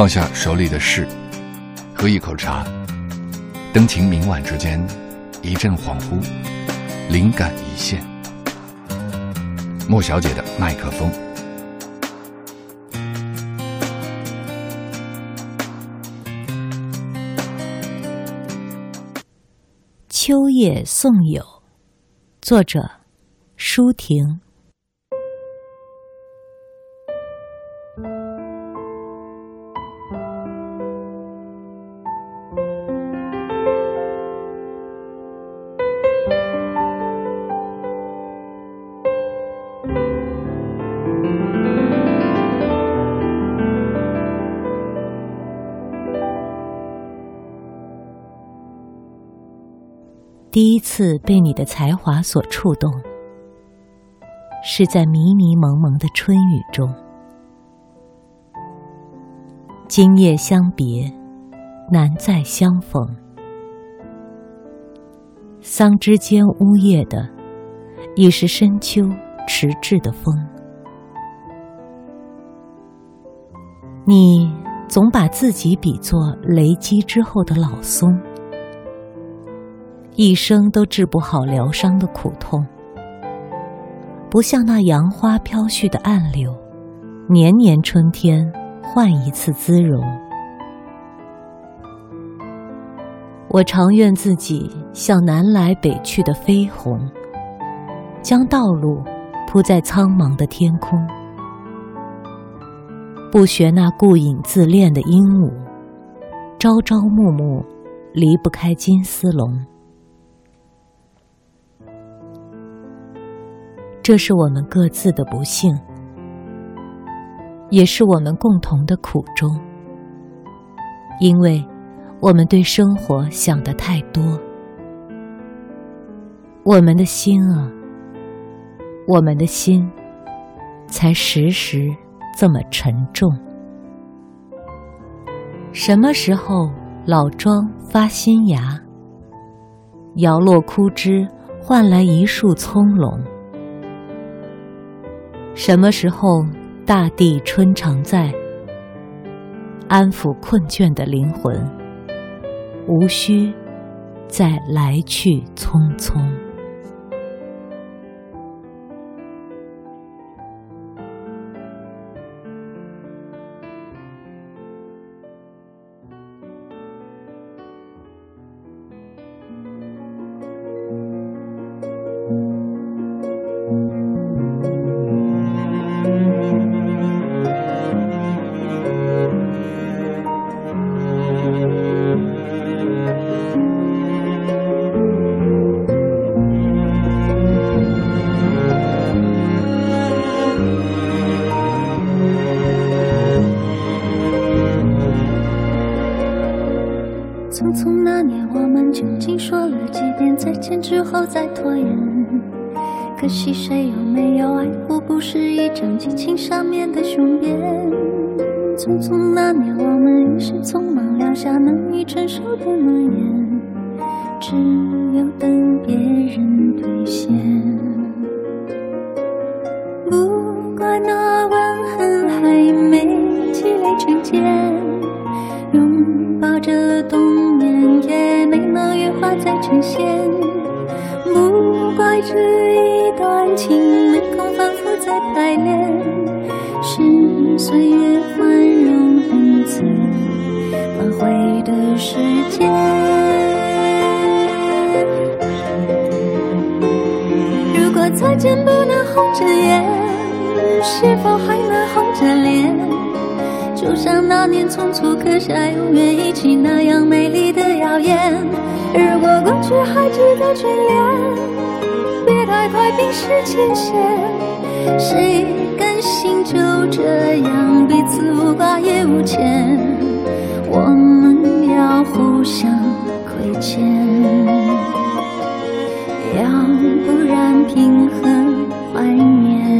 放下手里的事，喝一口茶，灯情明晚之间，一阵恍惚，灵感一现。莫小姐的麦克风。秋夜送友，作者舒婷。第一次被你的才华所触动，是在迷迷蒙蒙的春雨中。今夜相别，难再相逢。桑枝间呜咽的，已是深秋迟滞的风。你总把自己比作雷击之后的老松。一生都治不好疗伤的苦痛，不像那杨花飘絮的暗柳，年年春天换一次姿容。我常愿自己像南来北去的飞鸿，将道路铺在苍茫的天空，不学那顾影自恋的鹦鹉，朝朝暮暮离不开金丝笼。这是我们各自的不幸，也是我们共同的苦衷。因为，我们对生活想的太多，我们的心啊，我们的心，才时时这么沉重。什么时候老庄发新芽，摇落枯枝，换来一树葱茏？什么时候，大地春常在，安抚困倦的灵魂，无需再来去匆匆。究竟说了几遍再见之后再拖延？可惜谁有没有爱过，不是一张激情上面的雄辩。匆匆那年，我们一时匆忙撂下难以承受的诺言，只有等别人兑现。不怪那吻痕还没积累成茧，拥抱着冬。再呈现，不怪这一段情没空反复再排练，是岁月宽容恩赐挽回的时间。如果再见不能红着眼，是否还能红着脸？就像那年匆促刻下永远一起那样美丽的谣言。如果过去还值得眷恋，别太快冰释前嫌。谁甘心就这样彼此无挂也无牵？我们要互相亏欠，要不然凭何怀念？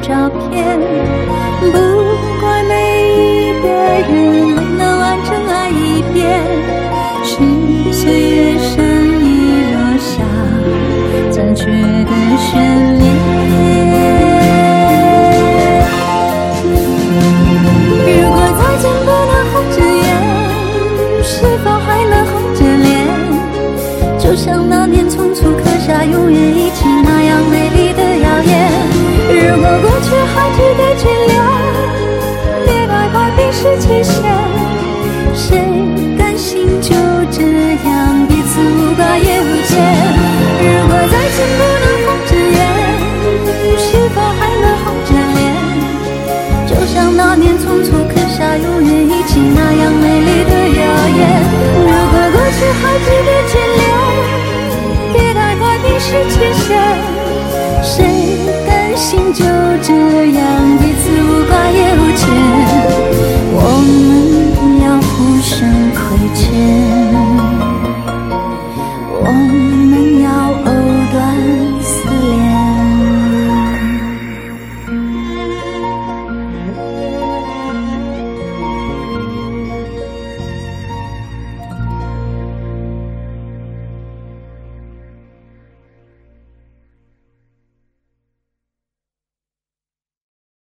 照片。成亏欠。